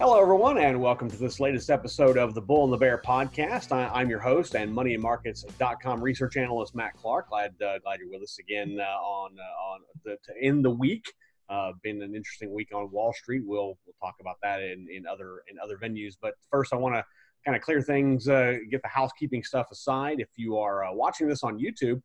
Hello, everyone, and welcome to this latest episode of the Bull and the Bear podcast. I, am your host and money and moneyandmarkets.com research analyst Matt Clark. Glad uh, glad you're with us again uh, on uh, on the, to end the week. Uh, been an interesting week on Wall Street. We'll we'll talk about that in, in other in other venues. But first, I want to kind of clear things, uh, get the housekeeping stuff aside. If you are uh, watching this on YouTube,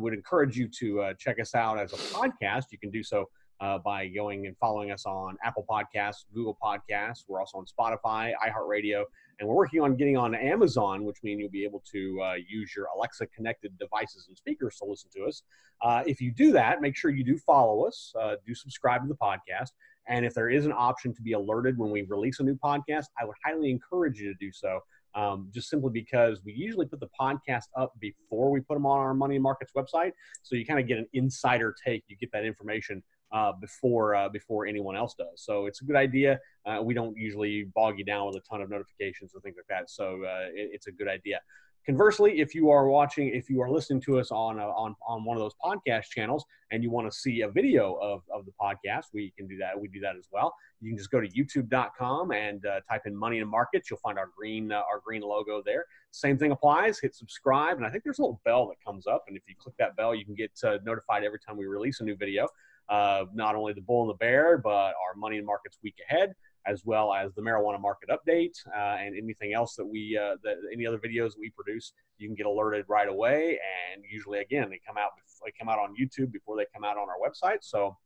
would encourage you to check us out as a podcast. You can do so uh, by going and following us on Apple Podcasts, Google Podcasts. We're also on Spotify, iHeartRadio, and we're working on getting on Amazon, which means you'll be able to uh, use your Alexa connected devices and speakers to listen to us. Uh, if you do that, make sure you do follow us, uh, do subscribe to the podcast. And if there is an option to be alerted when we release a new podcast, I would highly encourage you to do so. Um, just simply because we usually put the podcast up before we put them on our money markets website. So you kind of get an insider take. You get that information uh, before uh, before anyone else does. So it's a good idea. Uh, we don't usually bog you down with a ton of notifications and things like that. So uh, it, it's a good idea. Conversely, if you are watching, if you are listening to us on uh, on on one of those podcast channels and you want to see a video of, of the podcast, we can do that. We do that as well. You can just go to YouTube.com and uh, type in Money and Markets. You'll find our green our green logo there. Same thing applies. Hit subscribe, and I think there's a little bell that comes up, and if you click that bell, you can get notified every time we release a new video not only the bull and the bear, but our money and markets week ahead, as well as the marijuana market update uh, and anything else that we, uh, that any other videos we produce, you can get alerted right away. And usually, again, they come out, they come out on YouTube before they come out on our website. So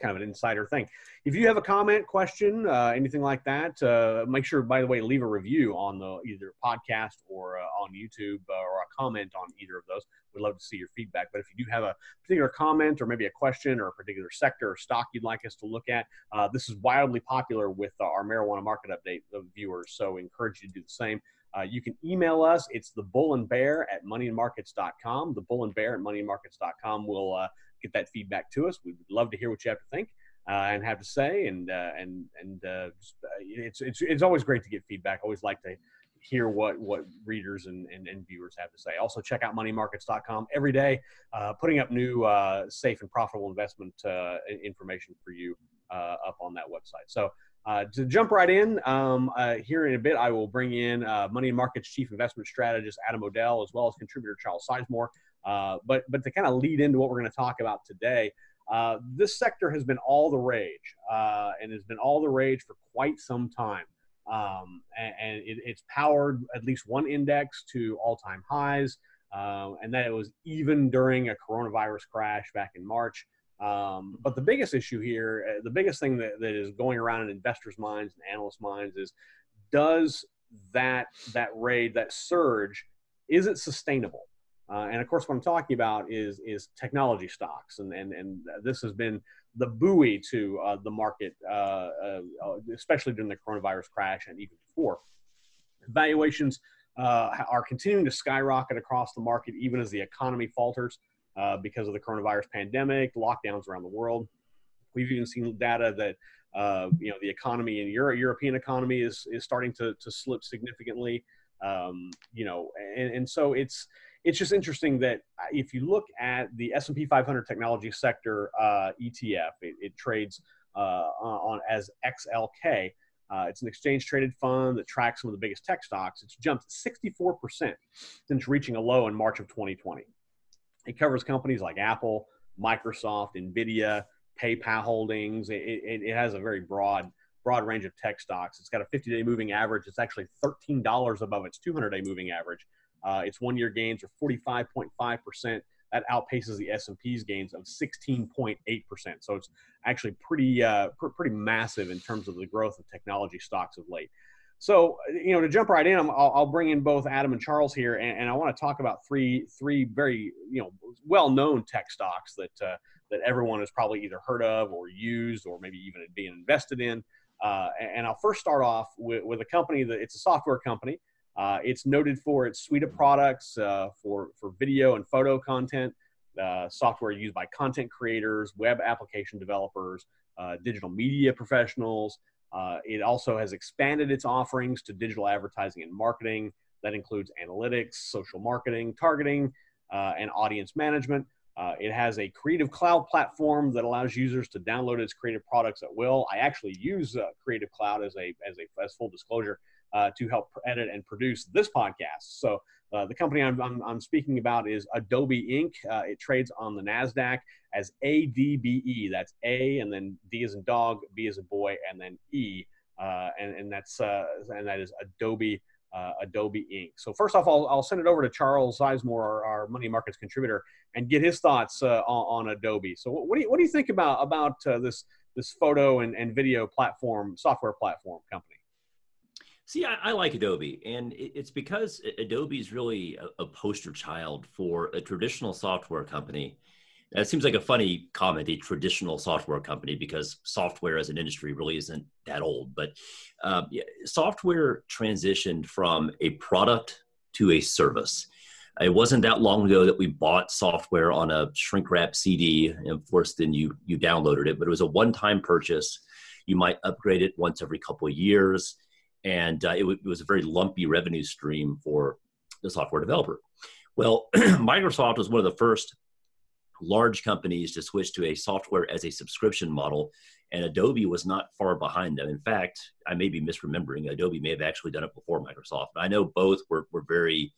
kind of an insider thing. If you have a comment, question, uh, anything like that, uh, make sure, by the way, leave a review on the either podcast or uh, on YouTube uh, or a comment on either of those. We'd love to see your feedback. But if you do have a particular comment or maybe a question or a particular sector or stock you'd like us to look at, uh, this is wildly popular with our marijuana market update viewers. So encourage you to do the same. Uh, you can email us. It's the bull and bear at moneyandmarkets.com. The bull and bear at moneyandmarkets.com will uh, get that feedback to us. We would love to hear what you have to think uh, and have to say. And uh, and and uh, uh, it's it's it's always great to get feedback. Always like to hear what what readers and, and, and viewers have to say. Also, check out moneymarkets.com every day, uh, putting up new uh, safe and profitable investment information for you up on that website. So. To jump right in, um, here in a bit, I will bring in Money and Markets Chief Investment Strategist Adam O'Dell, as well as contributor Charles Sizemore. Uh, but but to kind of lead into what we're going to talk about today, uh, this sector has been all the rage uh, and has been all the rage for quite some time. Um, and, and it, it's powered at least one index to all-time highs, uh, and that it was even during a coronavirus crash back in March. Um, but the biggest issue here, uh, the biggest thing that, that is going around in investors' minds and analysts' minds is, does that that raid, that surge, is it sustainable? Uh, and of course, what I'm talking about is is technology stocks, and and and this has been the buoy to uh, the market, uh, uh especially during the coronavirus crash and even before. Valuations uh, are continuing to skyrocket across the market, even as the economy falters uh, because of the coronavirus pandemic, lockdowns around the world. We've even seen data that you know the economy in Europe, European economy is is starting to to slip significantly. Um, you know, and, and so it's it's just interesting that uh, if you look at the S&P 500 technology sector uh, ETF, it, it trades uh, on as XLK. Uh, it's an exchange traded fund that tracks some of the biggest tech stocks. It's jumped 64% since reaching a low in March of 2020. It covers companies like Apple, Microsoft, Nvidia, PayPal Holdings. It, it, it has a very broad broad range of tech stocks. It's got a 50-day moving average. It's actually $13 above its 200-day moving average. Uh, its one-year gains are 45.5 percent. That outpaces the S&P's gains of 16.8 percent. So it's actually pretty uh, pr- pretty massive in terms of the growth of technology stocks of late. So you know, to jump right in, I'll, I'll bring in both Adam and Charles here, and, and, I want to talk about three three very you know well-known tech stocks that uh, that everyone has probably either heard of or used or maybe even being invested in. Uh, and I'll first start off with, with, a company that it's a software company uh, it's noted for its suite of products uh, for, for video and photo content. uh, software used by content creators, web application developers, uh, digital media professionals. Uh, it also has expanded its offerings to digital advertising and marketing. That includes analytics, social marketing, targeting, uh, and audience management. It has a creative cloud platform that allows users to download its creative products at will. I actually use Creative Cloud as a as a as full disclosure uh, to help edit and produce this podcast. So uh, the company I'm, I'm, I'm, speaking about is Adobe Inc. Uh, it trades on the Nasdaq as ADBE. That's A and then D is in dog, B is in boy, and then E. Uh, and and that's and that is Adobe uh, Adobe Inc. So first off, I'll, I'll send it over to Charles Sizemore, our, our Money Markets contributor, and get his thoughts uh, on, on, Adobe. So what do you, what do you think about about uh, this this photo and, and video platform software platform company? See, I, I like Adobe, and it's because Adobe is really a, a poster child for a traditional software company That seems like a funny comment, a traditional software company, because software as an industry really isn't that old. But uh, yeah, software transitioned from a product to a service. It wasn't that long ago that we bought software on a shrink wrap CD, and of course, then you you downloaded it. But it was a one-time purchase. You might upgrade it once every couple of years, and uh, it, w- it was a very lumpy revenue stream for the software developer. Well, Microsoft was one of the first large companies to switch to a software as a subscription model, and Adobe was not far behind them. In fact, I may be misremembering. Adobe may have actually done it before Microsoft. But I know both were, were very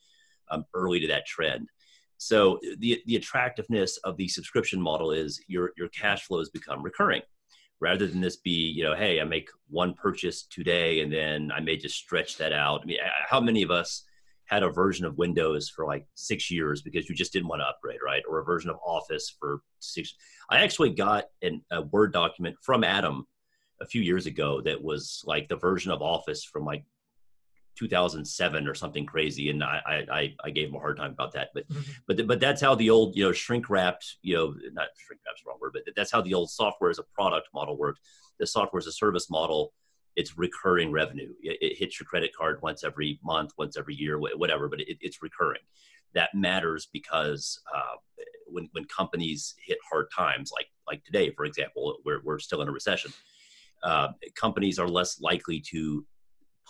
um, early to that trend. So the, the attractiveness of the subscription model is your, your cash flows become recurring rather than this be, you know, hey, I make one purchase today and then I may just stretch that out. I mean, how many of us had a version of Windows for like six years because you just didn't want to upgrade, right? Or a version of Office for six. I actually got an, a Word document from Adam a few years ago that was like the version of Office from like 2007 or something crazy, and I I, I gave him a hard time about that. But mm-hmm. but but that's how the old you know shrink wrapped you know not shrink wrapped wrong word, but that's how the old software as a product model worked. The software as a service model it's recurring revenue. It, it, hits your credit card once every month, once every year, whatever, but it, it's recurring. That matters because uh, when, when companies hit hard times, like like today, for example, we're, we're still in a recession, uh, companies are less likely to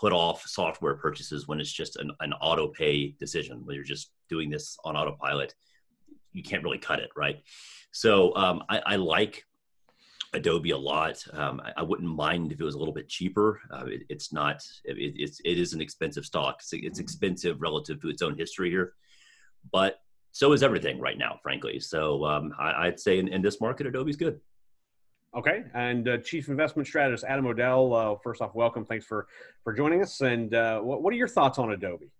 put off software purchases when it's just an, an auto pay decision, when you're just doing this on autopilot. You can't really cut it, right? So um, I, I like Adobe a lot. Um, I, I, wouldn't mind if it was a little bit cheaper. Uh, it, it's not. It, it's it is an expensive stock. It's, it's, mm-hmm. expensive relative to its own history here, but so is everything right now, frankly. So um, I, would say in, in, this market, Adobe's good. Okay, and uh, Chief Investment Strategist Adam O'Dell. Uh, first off, welcome. Thanks for for joining us. And uh, what, what are your thoughts on Adobe?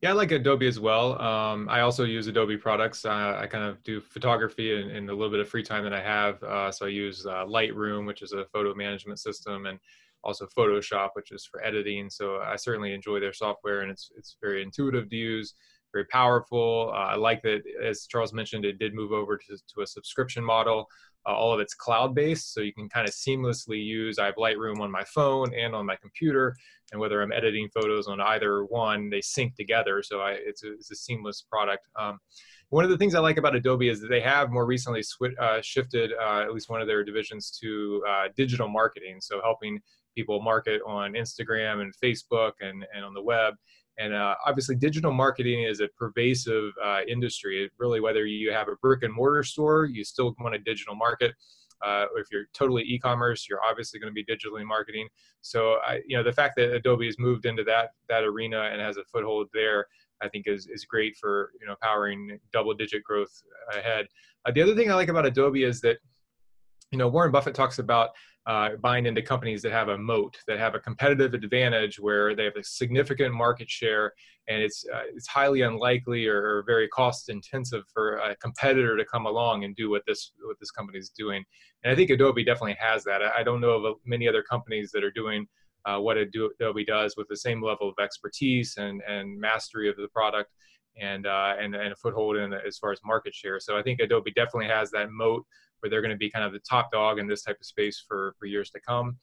Yeah, I like Adobe as well. Um, I also use Adobe products. Uh, I kind of do photography in, a little bit of free time that I have. Uh, so I use uh, Lightroom, which is a photo management system, and also Photoshop, which is for editing. So I certainly enjoy their software, and it's it's very intuitive to use, very powerful. Uh, I like that, as Charles mentioned, it did move over to, to a subscription model uh, all of it's cloud based so you can kind of seamlessly use i have lightroom on my phone and on my computer and whether i'm editing photos on either one they sync together so I, it's, a, it's a seamless product. Um, one of the things i like about adobe is that they have more recently uh, shifted uh, at least one of their divisions to uh, digital marketing so helping people market on instagram and facebook and, and on the web and uh, obviously, digital marketing is a pervasive uh, industry. It really, whether you have a brick and mortar store, you still want a digital market. Uh, if you're totally e-commerce, you're obviously going to be digitally marketing. So, I, you know, the fact that Adobe has moved into that that arena and has a foothold there, I think is is great for you know powering double-digit growth ahead. Uh, the other thing I like about Adobe is that you know Warren Buffett talks about uh, buying into companies that have a moat, that have a competitive advantage where they have a significant market share, and it's uh, it's highly unlikely or, very cost intensive for a competitor to come along and do what this what this company is doing. And I think Adobe definitely has that. I, I don't know of many other companies that are doing uh, what Adobe does with the same level of expertise and and mastery of the product. And, uh, and and a foothold in as far as market share. So I think Adobe definitely has that moat where they're going to be kind of the top dog in this type of space for, for years to come.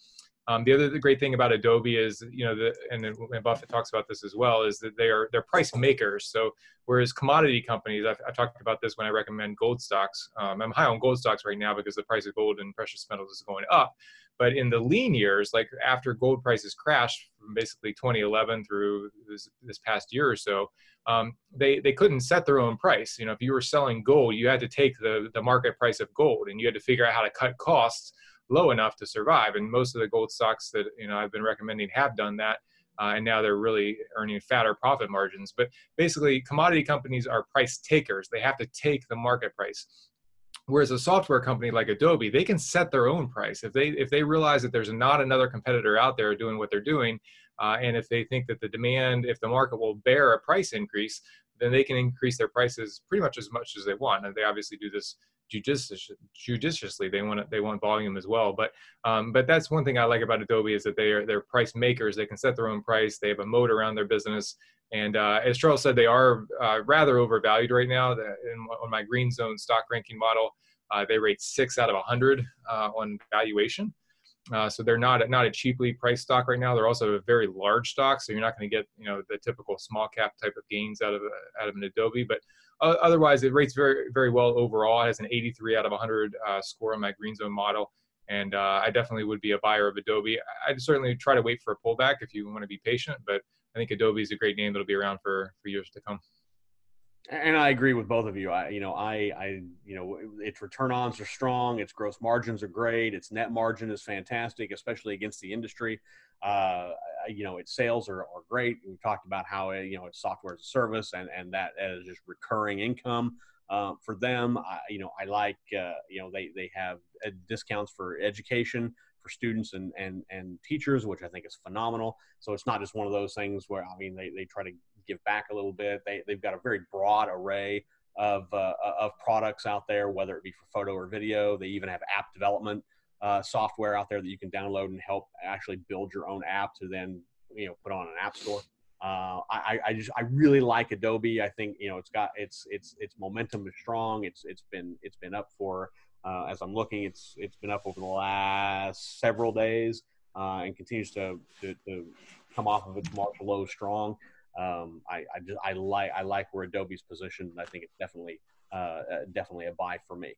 Um, the other the great thing about Adobe is, you know, the, and, and Buffett talks about this as well, is that they are they're price makers. So whereas commodity companies, I've, I've talked about this when I recommend gold stocks. Um, I'm high on gold stocks right now because the price of gold and precious metals is going up. But in the lean years, like after gold prices crashed from basically 2011 through this, this past year or so, um, they they couldn't set their own price. You know, if you were selling gold, you had to take the the market price of gold, and you had to figure out how to cut costs low enough to survive. And most of the gold stocks that you know I've been recommending have done that. Uh, and now they're really earning fatter profit margins. But basically, commodity companies are price takers. They have to take the market price. Whereas a software company like Adobe, they can set their own price. If they if they realize that there's not another competitor out there doing what they're doing, uh, and if they think that the demand, if the market will bear a price increase, then they can increase their prices pretty much as much as they want. And they obviously do this judicious, judiciously. They want they want volume as well. But um, but that's one thing I like about Adobe is that they are they're price makers. They can set their own price. They have a moat around their business. And uh, as Charles said, they are uh, rather overvalued right now. In, on my green zone stock ranking model, uh, they rate six out of 100 uh, on valuation. Uh, so they're not not a cheaply priced stock right now. They're also a very large stock, so you're not going to get you know the typical small cap type of gains out of out of an Adobe. But uh, otherwise, it rates very very well overall. It has an 83 out of 100 uh, score on my green zone model, and uh, I definitely would be a buyer of Adobe. I'd certainly try to wait for a pullback if you want to be patient, but I think Adobe is a great name that'll be around for for years to come and I agree with both of you. I, you know, I, I, you know, its return ons are strong. Its gross margins are great. Its net margin is fantastic, especially against the industry. Uh, you know, its sales are, are great. We talked about how, it, you know, it's software as a service and, and that is just recurring income. Uh, for them, I, you know, I like, uh, you know, they, they have discounts for education for students and, and, and teachers, which I think is phenomenal. So it's not just one of those things where, I mean, they, they try to give back a little bit. They, they've got a very broad array of, uh, of products out there, whether it be for photo or video. They even have app development uh, software out there that you can download and help actually build your own app to then you know put on an app store. Uh, I, I just I really like Adobe. I think you know it's got its its its momentum is strong. It's it's been it's been up for uh, as I'm looking. It's it's been up over the last several days uh, and continues to, to, to come off of its March low strong um, I, I just I like I like where Adobe's positioned. I think it's definitely uh, uh, definitely a buy for me.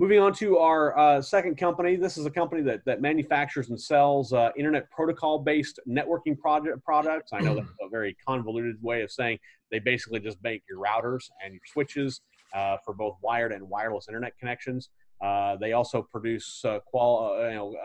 Moving on to our uh, second company. This is a company that, that manufactures and sells uh, internet protocol based networking project products. I know that's a very convoluted way of saying they basically just make your routers and your switches uh, for both wired and wireless internet connections. Uh, they also produce qual- you know,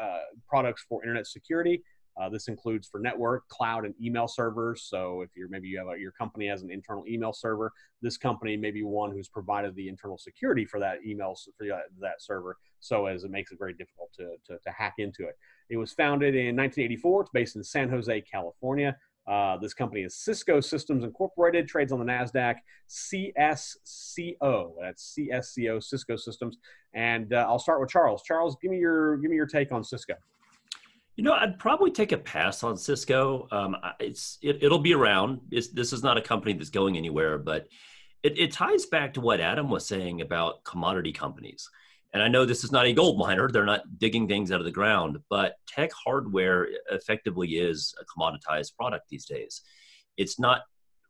products for internet security uh, this includes for network, cloud, and email servers. So if you're maybe you have a, your company has an internal email server, this company may be one who's provided the internal security for that email for that server. So as it makes it very difficult to, to, to hack into it. It was founded in 1984. It's based in San Jose, California. Uh, this company is Cisco Systems Incorporated, trades on the NASDAQ CSCO. That's CSCO, Cisco Systems. And uh, I'll start with Charles. Charles, give me your give me your take on Cisco. You know, I'd probably take a pass on Cisco. Um, it's it, will be around. It's, this is not a company that's going anywhere, but it, it ties back to what Adam was saying about commodity companies. And I know this is not a gold miner; they're not digging things out of the ground. But tech hardware effectively is a commoditized product these days. It's not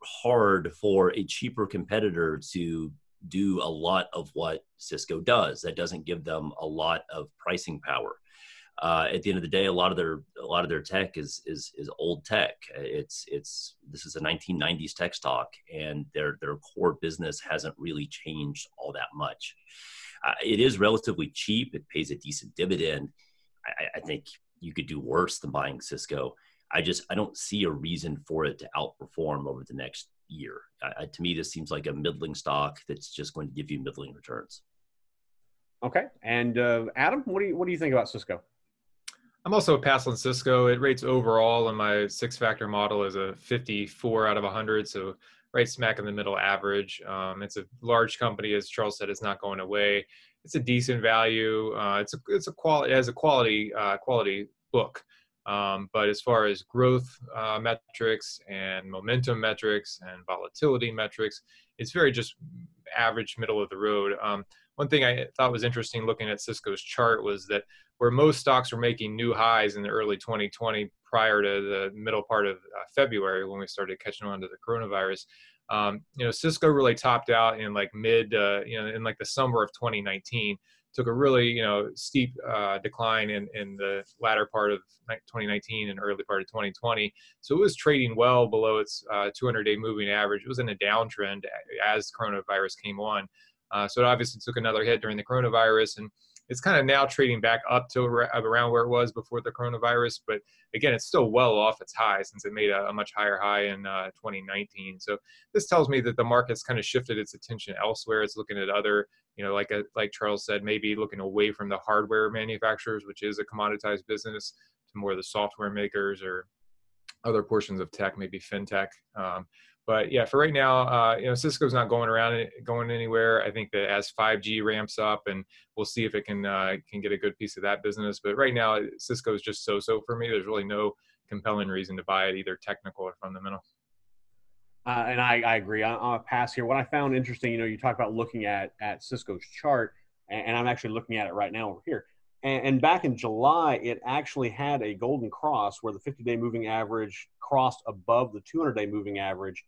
hard for a cheaper competitor to do a lot of what Cisco does. That doesn't give them a lot of pricing power uh, at the end of the day, a lot of their a lot of their tech is is is old tech. It's it's this is a 1990s tech stock, and their their core business hasn't really changed all that much. Uh, it is relatively cheap. It pays a decent dividend. I, I think you could do worse than buying Cisco. I just I don't see a reason for it to outperform over the next year. To me, this seems like a middling stock that's just going to give you middling returns. Okay, and uh, Adam, what do you what do you think about Cisco? I'm also a pass on Cisco. It rates overall in my six factor model as a 54 out of 100. So right smack in the middle average. Um, it's a large company, as Charles said, it's not going away. It's a decent value. Uh, it's a it's a quality it has a quality uh, quality book. Um, but as far as growth uh, metrics and momentum metrics and volatility metrics, it's very just average, middle of the road. Um, one thing I thought was interesting looking at Cisco's chart was that where most stocks were making new highs in the early 2020 prior to the middle part of uh, February when we started catching on to the coronavirus. Um, you know, Cisco really topped out in like mid, uh, you know, in like the summer of 2019 took a really you know steep uh, decline in in the latter part of 2019 and early part of 2020. So it was trading well below its 200-day uh, moving average. It was in a downtrend as coronavirus came on. Uh, so it obviously took another hit during the coronavirus and it's kind of now trading back up to around where it was before the coronavirus. But again, it's still well off its high since it made a, a much higher high in uh, 2019. So this tells me that the market's kind of shifted its attention elsewhere. It's looking at other, you know, like a, like Charles said, maybe looking away from the hardware manufacturers, which is a commoditized business, to more of the software makers or other portions of tech, maybe fintech. Um, but yeah, for right now, uh, you know, Cisco's not going around going anywhere. I think that as 5G ramps up, and we'll see if it can uh, can get a good piece of that business. But right now, Cisco is just so-so for me. There's really no compelling reason to buy it, either technical or fundamental. Uh, and I, I agree. I, will pass here. What I found interesting, you know, you talk about looking at at Cisco's chart, and, and I'm actually looking at it right now over here. And, and back in July, it actually had a golden cross where the 50-day moving average crossed above the 200-day moving average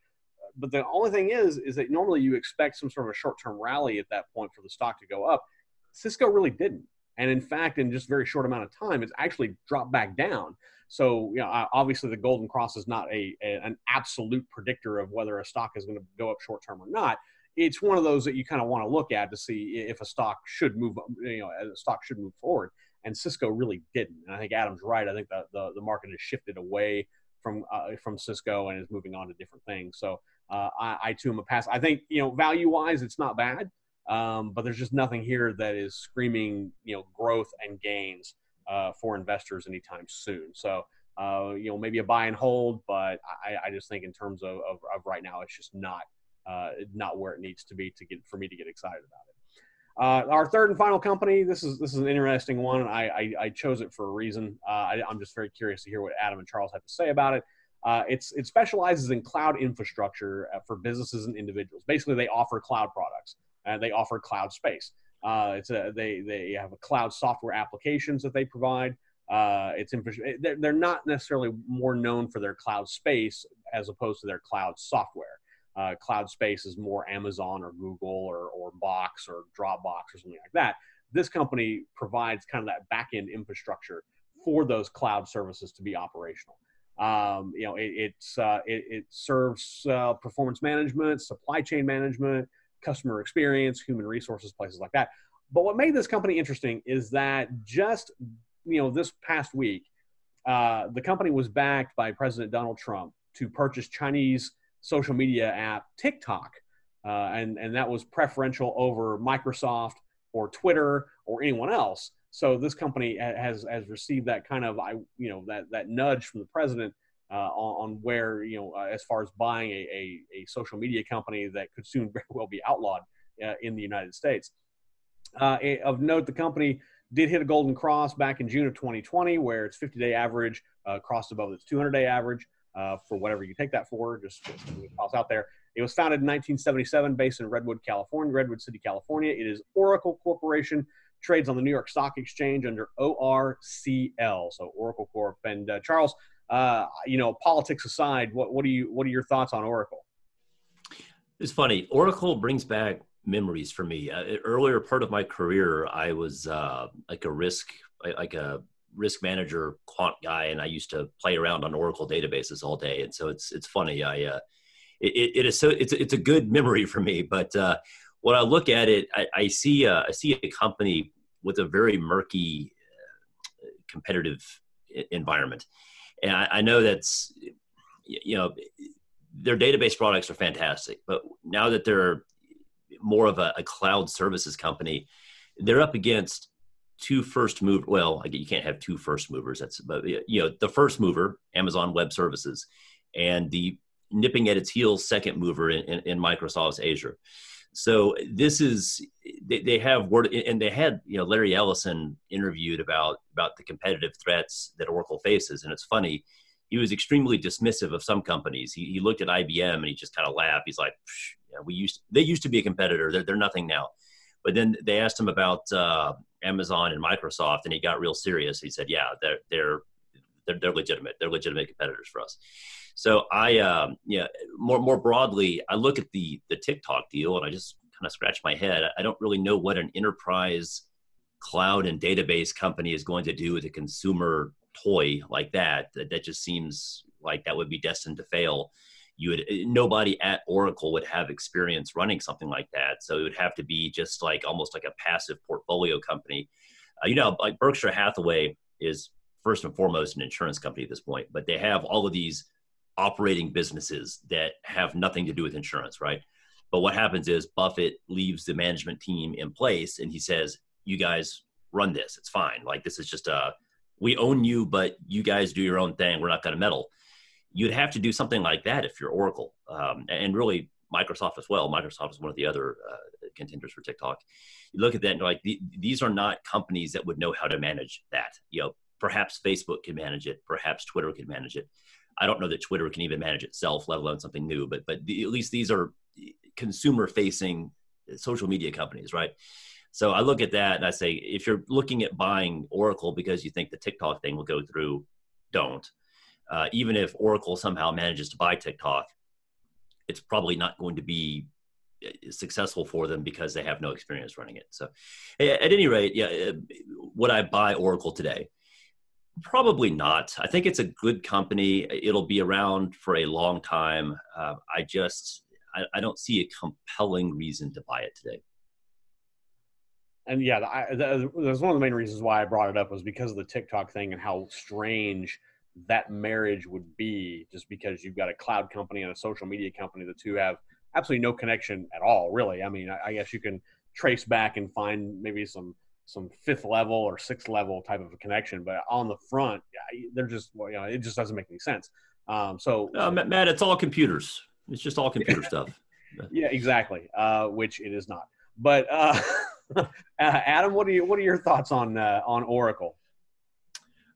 but the only thing is, is that normally you expect some sort of a short-term rally at that point for the stock to go up. Cisco really didn't, and in fact, in just a very short amount of time, it's actually dropped back down. So, you know, obviously the golden cross is not a, a an absolute predictor of whether a stock is going to go up short term or not. It's one of those that you kind of want to look at to see if a stock should move, you know, a stock should move forward. And Cisco really didn't. And I think Adam's right. I think the, the, the market has shifted away from uh, from Cisco and is moving on to different things. So uh, I, I too am a pass. I think you know value wise, it's not bad, um, but there's just nothing here that is screaming you know growth and gains uh, for investors anytime soon. So uh, you know maybe a buy and hold, but I, I just think in terms of, of, of, right now, it's just not uh, not where it needs to be to get for me to get excited about it. Uh, our third and final company. This is this is an interesting one. I I, I chose it for a reason. Uh, I, I'm just very curious to hear what Adam and Charles have to say about it. Uh, it's it specializes in cloud infrastructure uh, for businesses and individuals. Basically, they offer cloud products and they offer cloud space. Uh, it's a, they they have a cloud software applications that they provide. Uh, it's infra- they're, they're not necessarily more known for their cloud space as opposed to their cloud software. Uh, cloud space is more Amazon or Google or, or Box or Dropbox or something like that. This company provides kind of that back end infrastructure for those cloud services to be operational. Um, you know, it, it's uh, it, it, serves uh, performance management, supply chain management, customer experience, human resources, places like that. But what made this company interesting is that just you know this past week, uh, the company was backed by President Donald Trump to purchase Chinese social media app TikTok, uh, and and that was preferential over Microsoft or Twitter or anyone else. So this company has has received that kind of I you know that that nudge from the president uh, on, where you know uh, as far as buying a, a, a, social media company that could soon very well be outlawed uh, in the United States. Uh, of note, the company did hit a golden cross back in June of 2020, where its 50-day average uh, crossed above its 200-day average. Uh, for whatever you take that for, just, just toss out there. It was founded in 1977, based in Redwood, California, Redwood City, California. It is Oracle Corporation trades on the New York Stock Exchange under ORCL, so Oracle Corp. And uh, Charles, uh, you know, politics aside, what, what do you what are your thoughts on Oracle? It's funny. Oracle brings back memories for me. Uh, earlier part of my career, I was uh, like a risk like a risk manager quant guy, and I used to play around on Oracle databases all day. And so it's it's funny. I uh, it, it is so it's it's a good memory for me, but uh, when I look at it, I, I see a, I see a company with a very murky uh, competitive environment, and I, I know that's you know their database products are fantastic, but now that they're more of a, a cloud services company, they're up against two first move. Well, you can't have two first movers. That's but you know the first mover, Amazon Web Services, and the nipping at its heels second mover in, in, in Microsoft's Azure. So this is they, they have word and they had you know Larry Ellison interviewed about about the competitive threats that Oracle faces, and it's funny. He was extremely dismissive of some companies. He, he looked at IBM and he just kind of laughed. He's like, yeah, "We used they used to be a competitor. They're they're nothing now." But then they asked him about uh, Amazon and Microsoft, and he got real serious. He said, "Yeah, they're they're they're, they're legitimate. They're legitimate competitors for us." So I, um, yeah, more more broadly, I look at the the TikTok deal, and I just kind of scratch my head. I don't really know what an enterprise cloud and database company is going to do with a consumer toy like that. That, that just seems like that would be destined to fail. You would nobody at Oracle would have experience running something like that. So it would have to be just like almost like a passive portfolio company. Uh, you know, like Berkshire Hathaway is first and foremost an insurance company at this point, but they have all of these operating businesses that have nothing to do with insurance, right? But what happens is Buffett leaves the management team in place and he says, You guys run this. It's fine. Like, this is just a, we own you, but you guys do your own thing. We're not going to meddle. You'd have to do something like that if you're Oracle um, and really Microsoft as well. Microsoft is one of the other uh, contenders for TikTok. You look at that and like, the, these are not companies that would know how to manage that. You know, perhaps Facebook can manage it, perhaps Twitter can manage it. I don't know that Twitter can even manage itself, let alone something new. But but the, at least these are consumer facing social media companies, right? So I look at that and I say, if you're looking at buying Oracle because you think the TikTok thing will go through, don't. Uh, even if Oracle somehow manages to buy TikTok, it's probably not going to be uh, successful for them because they have no experience running it. So, at any rate, yeah, uh, would I buy Oracle today? Probably not. I think it's a good company. It'll be around for a long time. Uh, I just I, I, don't see a compelling reason to buy it today. And yeah, I, one of the main reasons why I brought it up was because of the TikTok thing and how strange that marriage would be. Just because you've got a cloud company and a social media company, the two have absolutely no connection at all. Really, I mean, I, I guess you can trace back and find maybe some some fifth level or sixth level type of a connection, but on the front, they're just well, you know, it just doesn't make any sense. Um, so, uh, Matt, it's all computers. It's just all computer stuff. Yeah, exactly. Uh, which it is not. But uh, uh, Adam, what are you? What are your thoughts on uh, on Oracle?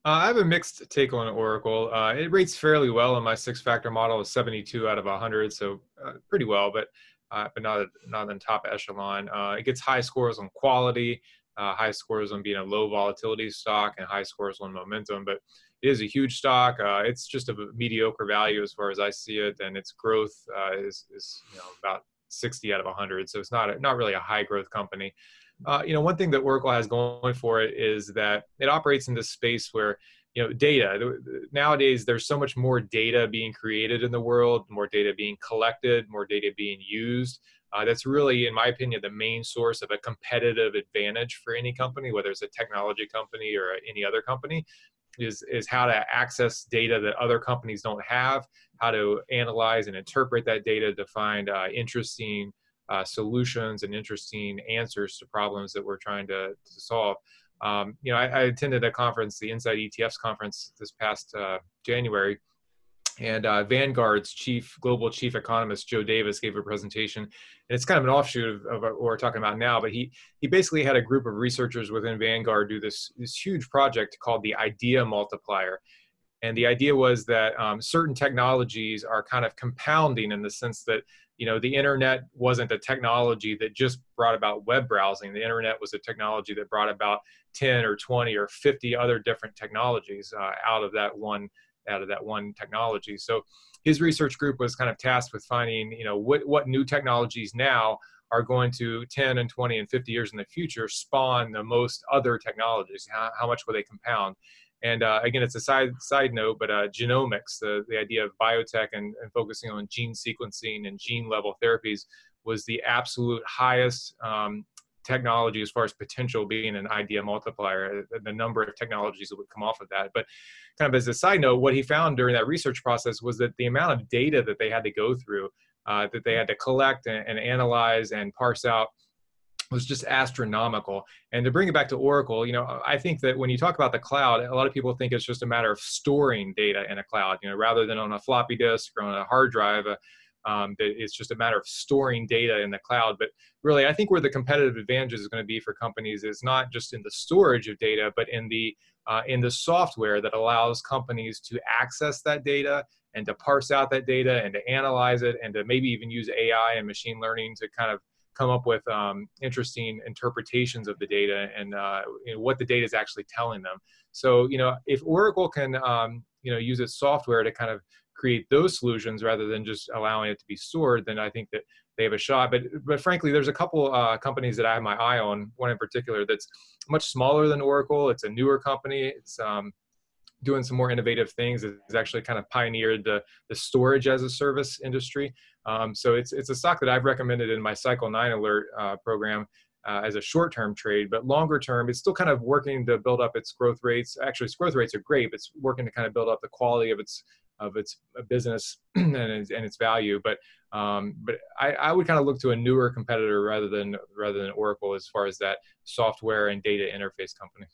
Uh, I have a mixed take on Oracle. Uh, it rates fairly well in my six-factor model, is 72 out of 100, so uh, pretty well, but uh, but not not in top echelon. Uh, it gets high scores on quality, uh, high scores on being a low volatility stock, and high scores on momentum. But it is a huge stock. Uh, it's just a mediocre value as far as I see it, and its growth uh, is, is you know, about 60 out of 100. So it's not a, not really a high growth company. Uh, you know, one thing that Oracle has going for it is that it operates in this space where you know data nowadays there's so much more data being created in the world more data being collected more data being used uh, that's really in my opinion the main source of a competitive advantage for any company whether it's a technology company or any other company is is how to access data that other companies don't have, how to analyze and interpret that data to find uh, interesting uh, solutions and interesting answers to problems that we're trying to, to solve. Um, you know, I, I, attended a conference, the Inside ETFs conference this past uh, January, and uh, Vanguard's chief global chief economist Joe Davis gave a presentation, and it's kind of an offshoot of, of, what we're talking about now. But he he basically had a group of researchers within Vanguard do this this huge project called the Idea Multiplier, and the idea was that um, certain technologies are kind of compounding in the sense that you know the internet wasn't a technology that just brought about web browsing. The internet was a technology that brought about 10 or 20 or 50 other different technologies uh, out of that one out of that one technology. So his research group was kind of tasked with finding, you know, what, what new technologies now are going to 10 and 20 and 50 years in the future spawn the most other technologies. How, how much will they compound? And uh, again, it's a side side note, but uh, genomics, the, the idea of biotech and, and focusing on gene sequencing and gene level therapies was the absolute highest um, technology as far as potential being an idea multiplier, the number of technologies that would come off of that. But kind of as a side note, what he found during that research process was that the amount of data that they had to go through, uh, that they had to collect and, and analyze and parse out was just astronomical. And to bring it back to Oracle, you know, I think that when you talk about the cloud, a lot of people think it's just a matter of storing data in a cloud, you know, rather than on a floppy disk or on a hard drive. Uh, um, that it's just a matter of storing data in the cloud. But really, I think where the competitive advantage is going to be for companies is not just in the storage of data, but in the uh, in the software that allows companies to access that data and to parse out that data and to analyze it and to maybe even use AI and machine learning to kind of come up with um, interesting interpretations of the data and uh, what the data is actually telling them. So, you know, if Oracle can, um, you know, use its software to kind of create those solutions rather than just allowing it to be stored, then I think that they have a shot. But but frankly, there's a couple uh, companies that I have my eye on. One in particular that's much smaller than Oracle. It's a newer company. It's um, doing some more innovative things. It's actually kind of pioneered the, the storage as a service industry. Um, so it's, it's a stock that I've recommended in my Cycle 9 Alert uh, program uh, as a short-term trade, but longer term, it's still kind of working to build up its growth rates. Actually, its growth rates are great, but it's working to kind of build up the quality of its of its uh, business and its, and its value. But um, but I, I would kind of look to a newer competitor rather than rather than Oracle as far as that software and data interface company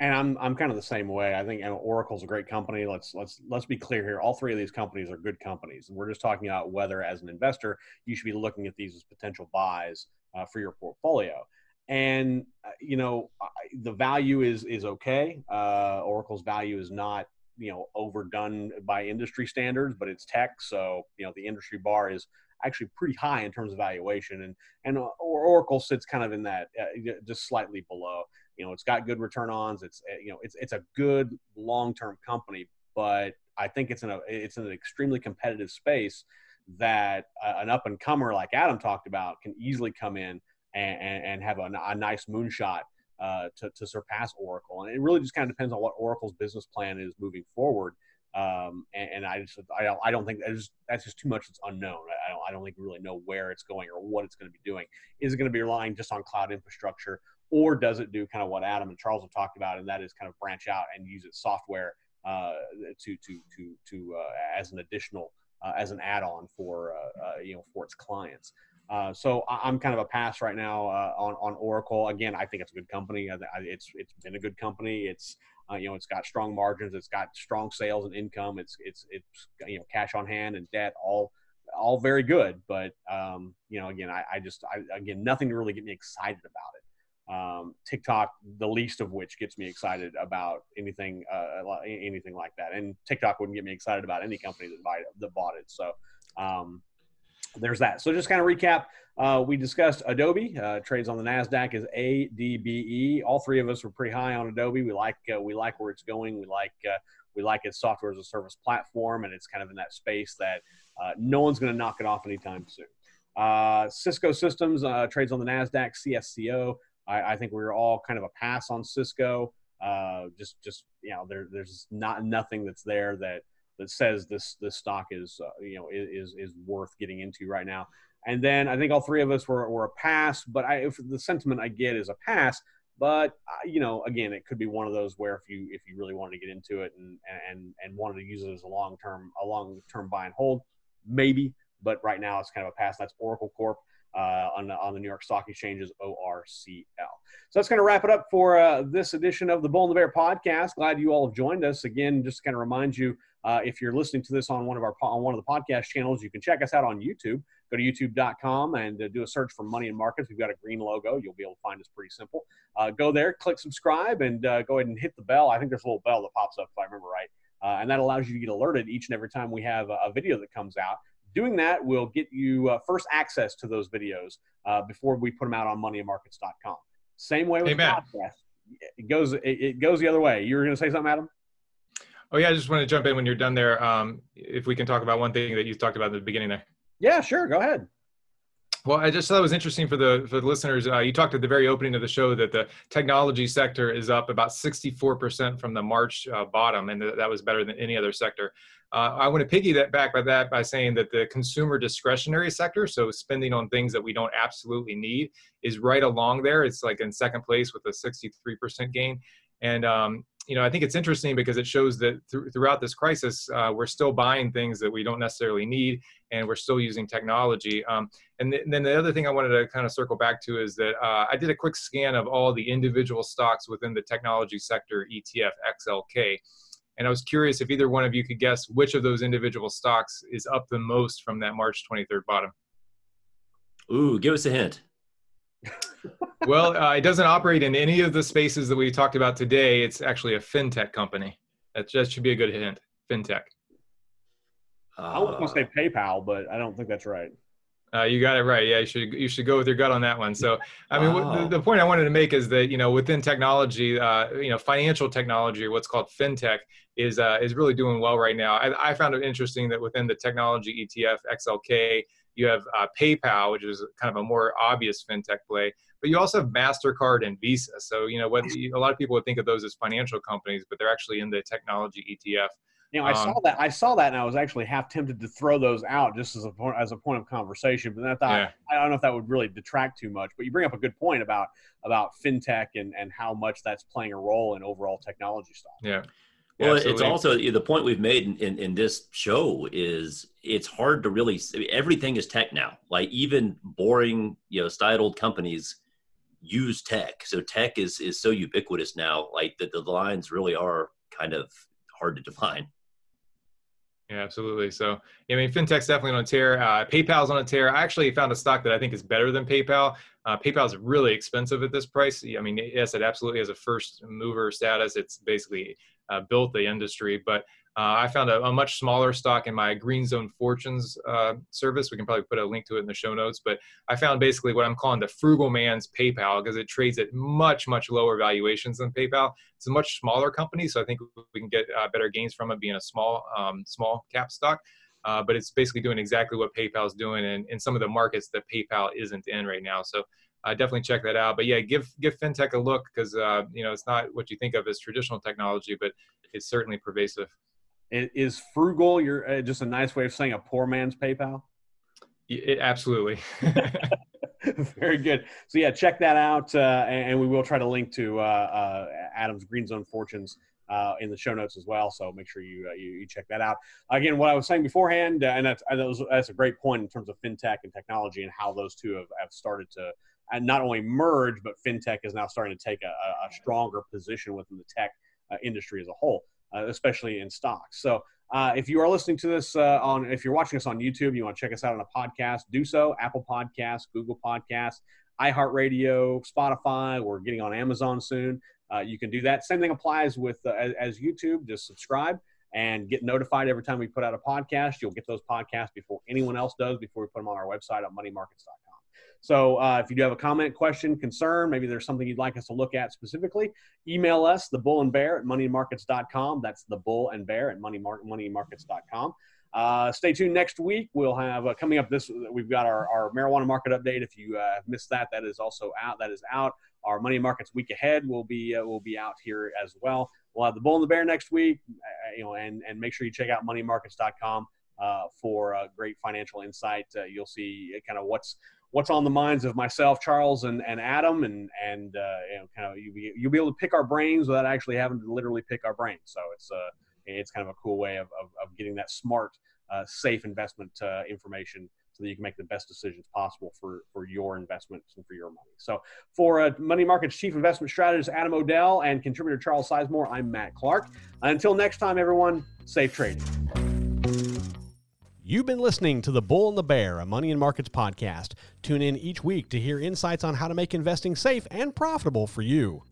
and I'm I'm kind of the same way. I think you know, Oracle's a great company. Let's let's let's be clear here. All three of these companies are good companies, and we're just talking about whether, as an investor, you should be looking at these as potential buys uh, for your portfolio. And uh, you know, the value is is okay. Uh, Oracle's value is not you know overdone by industry standards, but it's tech, so you know the industry bar is actually pretty high in terms of valuation, and and uh, Oracle sits kind of in that uh, just slightly below. You know, it's got good return ons. It's eh, you know, it's it's a good long term company, but I think it's in a it's in an extremely competitive space that uh, an up and comer like Adam talked about can easily come in and, and, and have a, a, nice moonshot uh, to, to surpass Oracle. And it really just kind of depends on what Oracle's business plan is moving forward. Um, and, and, I just I don't I don't think that's just, that's just too much that's unknown. I don't I don't think we really know where it's going or what it's going to be doing. Is it going to be relying just on cloud infrastructure, or does it do kind of what Adam and Charles have talked about, and that is kind of branch out and use its software uh, to to to to uh, as an additional uh, as an add-on for uh, uh, you know for its clients. Uh, so I'm kind of a pass right now on on Oracle. Again, I think it's a good company. It's it's been a good company. It's you know it's got strong margins. It's got strong sales and income. It's it's it's you know cash on hand and debt all all very good. But um, you know again I, I just I, again nothing to really get me excited about it um, TikTok, the least of which gets me excited about anything, uh, anything like that. And TikTok wouldn't get me excited about any company that, buy, that bought it. So um, there's that. So just kind of recap, uh, we discussed Adobe uh, trades on the Nasdaq as ADBE. All three of us were pretty high on Adobe. We like uh, we like where it's going. We like uh, we like its software as a service platform, and it's kind of in that space that uh, no one's going to knock it off anytime soon. Cisco Systems trades on the Nasdaq CSCO. I, I think we are all kind of a pass on Cisco. Uh, just, just you know, there, there's not nothing that's there that that says this this stock is uh, you know is is worth getting into right now. And then I think all three of us were, were a pass, but I, if the sentiment I get is a pass. But uh, you know, again, it could be one of those where if you if you really wanted to get into it and and and wanted to use it as a long term a long term buy and hold, maybe. But right now it's kind of a pass. That's Oracle Corp uh, on, the, on the New York Stock Exchange's ORCL. So that's going to wrap it up for uh, this edition of the Bull and the Bear podcast. Glad you all have joined us. Again, just to kind of remind you, uh, if you're listening to this on one of our on one of the podcast channels, you can check us out on YouTube. Go to youtube.com and uh, do a search for Money and Markets. We've got a green logo. You'll be able to find us pretty simple. Uh, go there, click subscribe, and uh, go ahead and hit the bell. I think there's a little bell that pops up if I remember right. Uh, and that allows you to get alerted each and every time we have a, a video that comes out. Doing that will get you uh, first access to those videos uh, before we put them out on moneyandmarkets.com. Same way with Amen. the podcast. It goes, it, it goes the other way. You were going to say something, Adam? Oh yeah, I just want to jump in when you're done there. Um, if we can talk about one thing that you talked about at the beginning there. Yeah, sure. Go ahead. Well, I just thought it was interesting for the for the listeners. Uh, you talked at the very opening of the show that the technology sector is up about 64% from the March uh, bottom, and th- that was better than any other sector. Uh, I want to piggy that back by that by saying that the consumer discretionary sector, so spending on things that we don't absolutely need, is right along there. It's like in second place with a 63% gain. And um, you know, I think it's interesting because it shows that th- throughout this crisis, uh, we're still buying things that we don't necessarily need, and we're still using technology. Um, and, th- and, then the other thing I wanted to kind of circle back to is that uh, I did a quick scan of all the individual stocks within the technology sector ETF XLK. And I was curious if either one of you could guess which of those individual stocks is up the most from that March 23rd bottom. Ooh, give us a hint. Well, uh, it doesn't operate in any of the spaces that we talked about today. It's actually a fintech company. That just should be a good hint. Fintech. Uh, I was going to say PayPal, but I don't think that's right. Uh, you got it right. Yeah, you should you should go with your gut on that one. So, I mean, wow. the, the, point I wanted to make is that you know within technology, uh, you know, financial technology, what's called fintech, is uh, is really doing well right now. I, I, found it interesting that within the technology ETF XLK, you have uh, PayPal, which is kind of a more obvious fintech play, but you also have Mastercard and Visa. So, you know, what a lot of people would think of those as financial companies, but they're actually in the technology ETF. You know, I um, saw that. I saw that, and I was actually half tempted to throw those out just as a point as a point of conversation. But then I thought yeah. I don't know if that would really detract too much. But you bring up a good point about about fintech and and how much that's playing a role in overall technology stuff. Yeah. Well, it's also the point we've made in, in, in, this show is it's hard to really everything is tech now. Like even boring, you know, style old companies use tech. So tech is is so ubiquitous now. Like that the lines really are kind of hard to define. Yeah, absolutely. So, I mean, fintech's definitely on a tear. Uh, PayPal's on a tear. I actually found a stock that I think is better than PayPal. Uh, PayPal is really expensive at this price. I mean, yes, it absolutely has a first mover status. It's basically uh, built the industry, but uh, I found a, a, much smaller stock in my Green Zone Fortunes uh, service. We can probably put a link to it in the show notes. But I found basically what I'm calling the frugal man's PayPal because it trades at much, much lower valuations than PayPal. It's a much smaller company, so I think we can get uh, better gains from it being a small, um, small cap stock. Uh, but it's basically doing exactly what PayPal is doing in, in some of the markets that PayPal isn't in right now. So uh, definitely check that out. But yeah, give give fintech a look because uh, you know it's not what you think of as traditional technology, but it's certainly pervasive. It is frugal you're uh, just a nice way of saying a poor man's PayPal? It, absolutely. Very good. So yeah, check that out, uh, and we will try to link to uh, uh, Adam's Green Zone Fortunes uh, in the show notes as well. So make sure you, uh, you, you check that out. Again, what I was saying beforehand, uh, and that's that was, that's a great point in terms of fintech and technology and how those two have, have started to and not only merge, but fintech is now starting to take a, a stronger position within the tech industry as a whole uh, especially in stocks. So uh, if you are listening to this uh, on, if you're watching us on YouTube, you want to check us out on a podcast, do so. Apple Podcasts, Google Podcasts, iHeartRadio, Spotify. We're getting on Amazon soon. Uh, you can do that. Same thing applies with uh, as, as YouTube. Just subscribe and get notified every time we put out a podcast. You'll get those podcasts before anyone else does. Before we put them on our website at moneymarkets.com. So uh, if you do have a comment, question, concern, maybe there's something you'd like us to look at specifically, email us, the bull and bear at moneymarkets.com. That's the bull and bear at moneymarkets.com. Uh, stay tuned next week. We'll have uh, coming up this. We've got our, our marijuana market update. If you uh, missed that, that is also out. That is out. Our money markets week ahead will be uh, will be out here as well. We'll have the bull and the bear next week. Uh, you know, and and make sure you check out moneymarkets.com uh, for great financial insight. you'll see kind of what's what's on the minds of myself, Charles, and, and Adam, and and uh, you know, kind of you you'll be able to pick our brains without actually having to literally pick our brains. So it's uh, it's kind of a cool way of, of, of getting that smart, uh, safe investment uh, information so that you can make the best decisions possible for for your investments and for your money. So for uh, Money Markets Chief Investment Strategist Adam O'Dell and contributor Charles Sizemore, I'm Matt Clark. Until next time, everyone, safe trading. You've been listening to The Bull and the Bear, a Money and Markets podcast. Tune in each week to hear insights on how to make investing safe and profitable for you.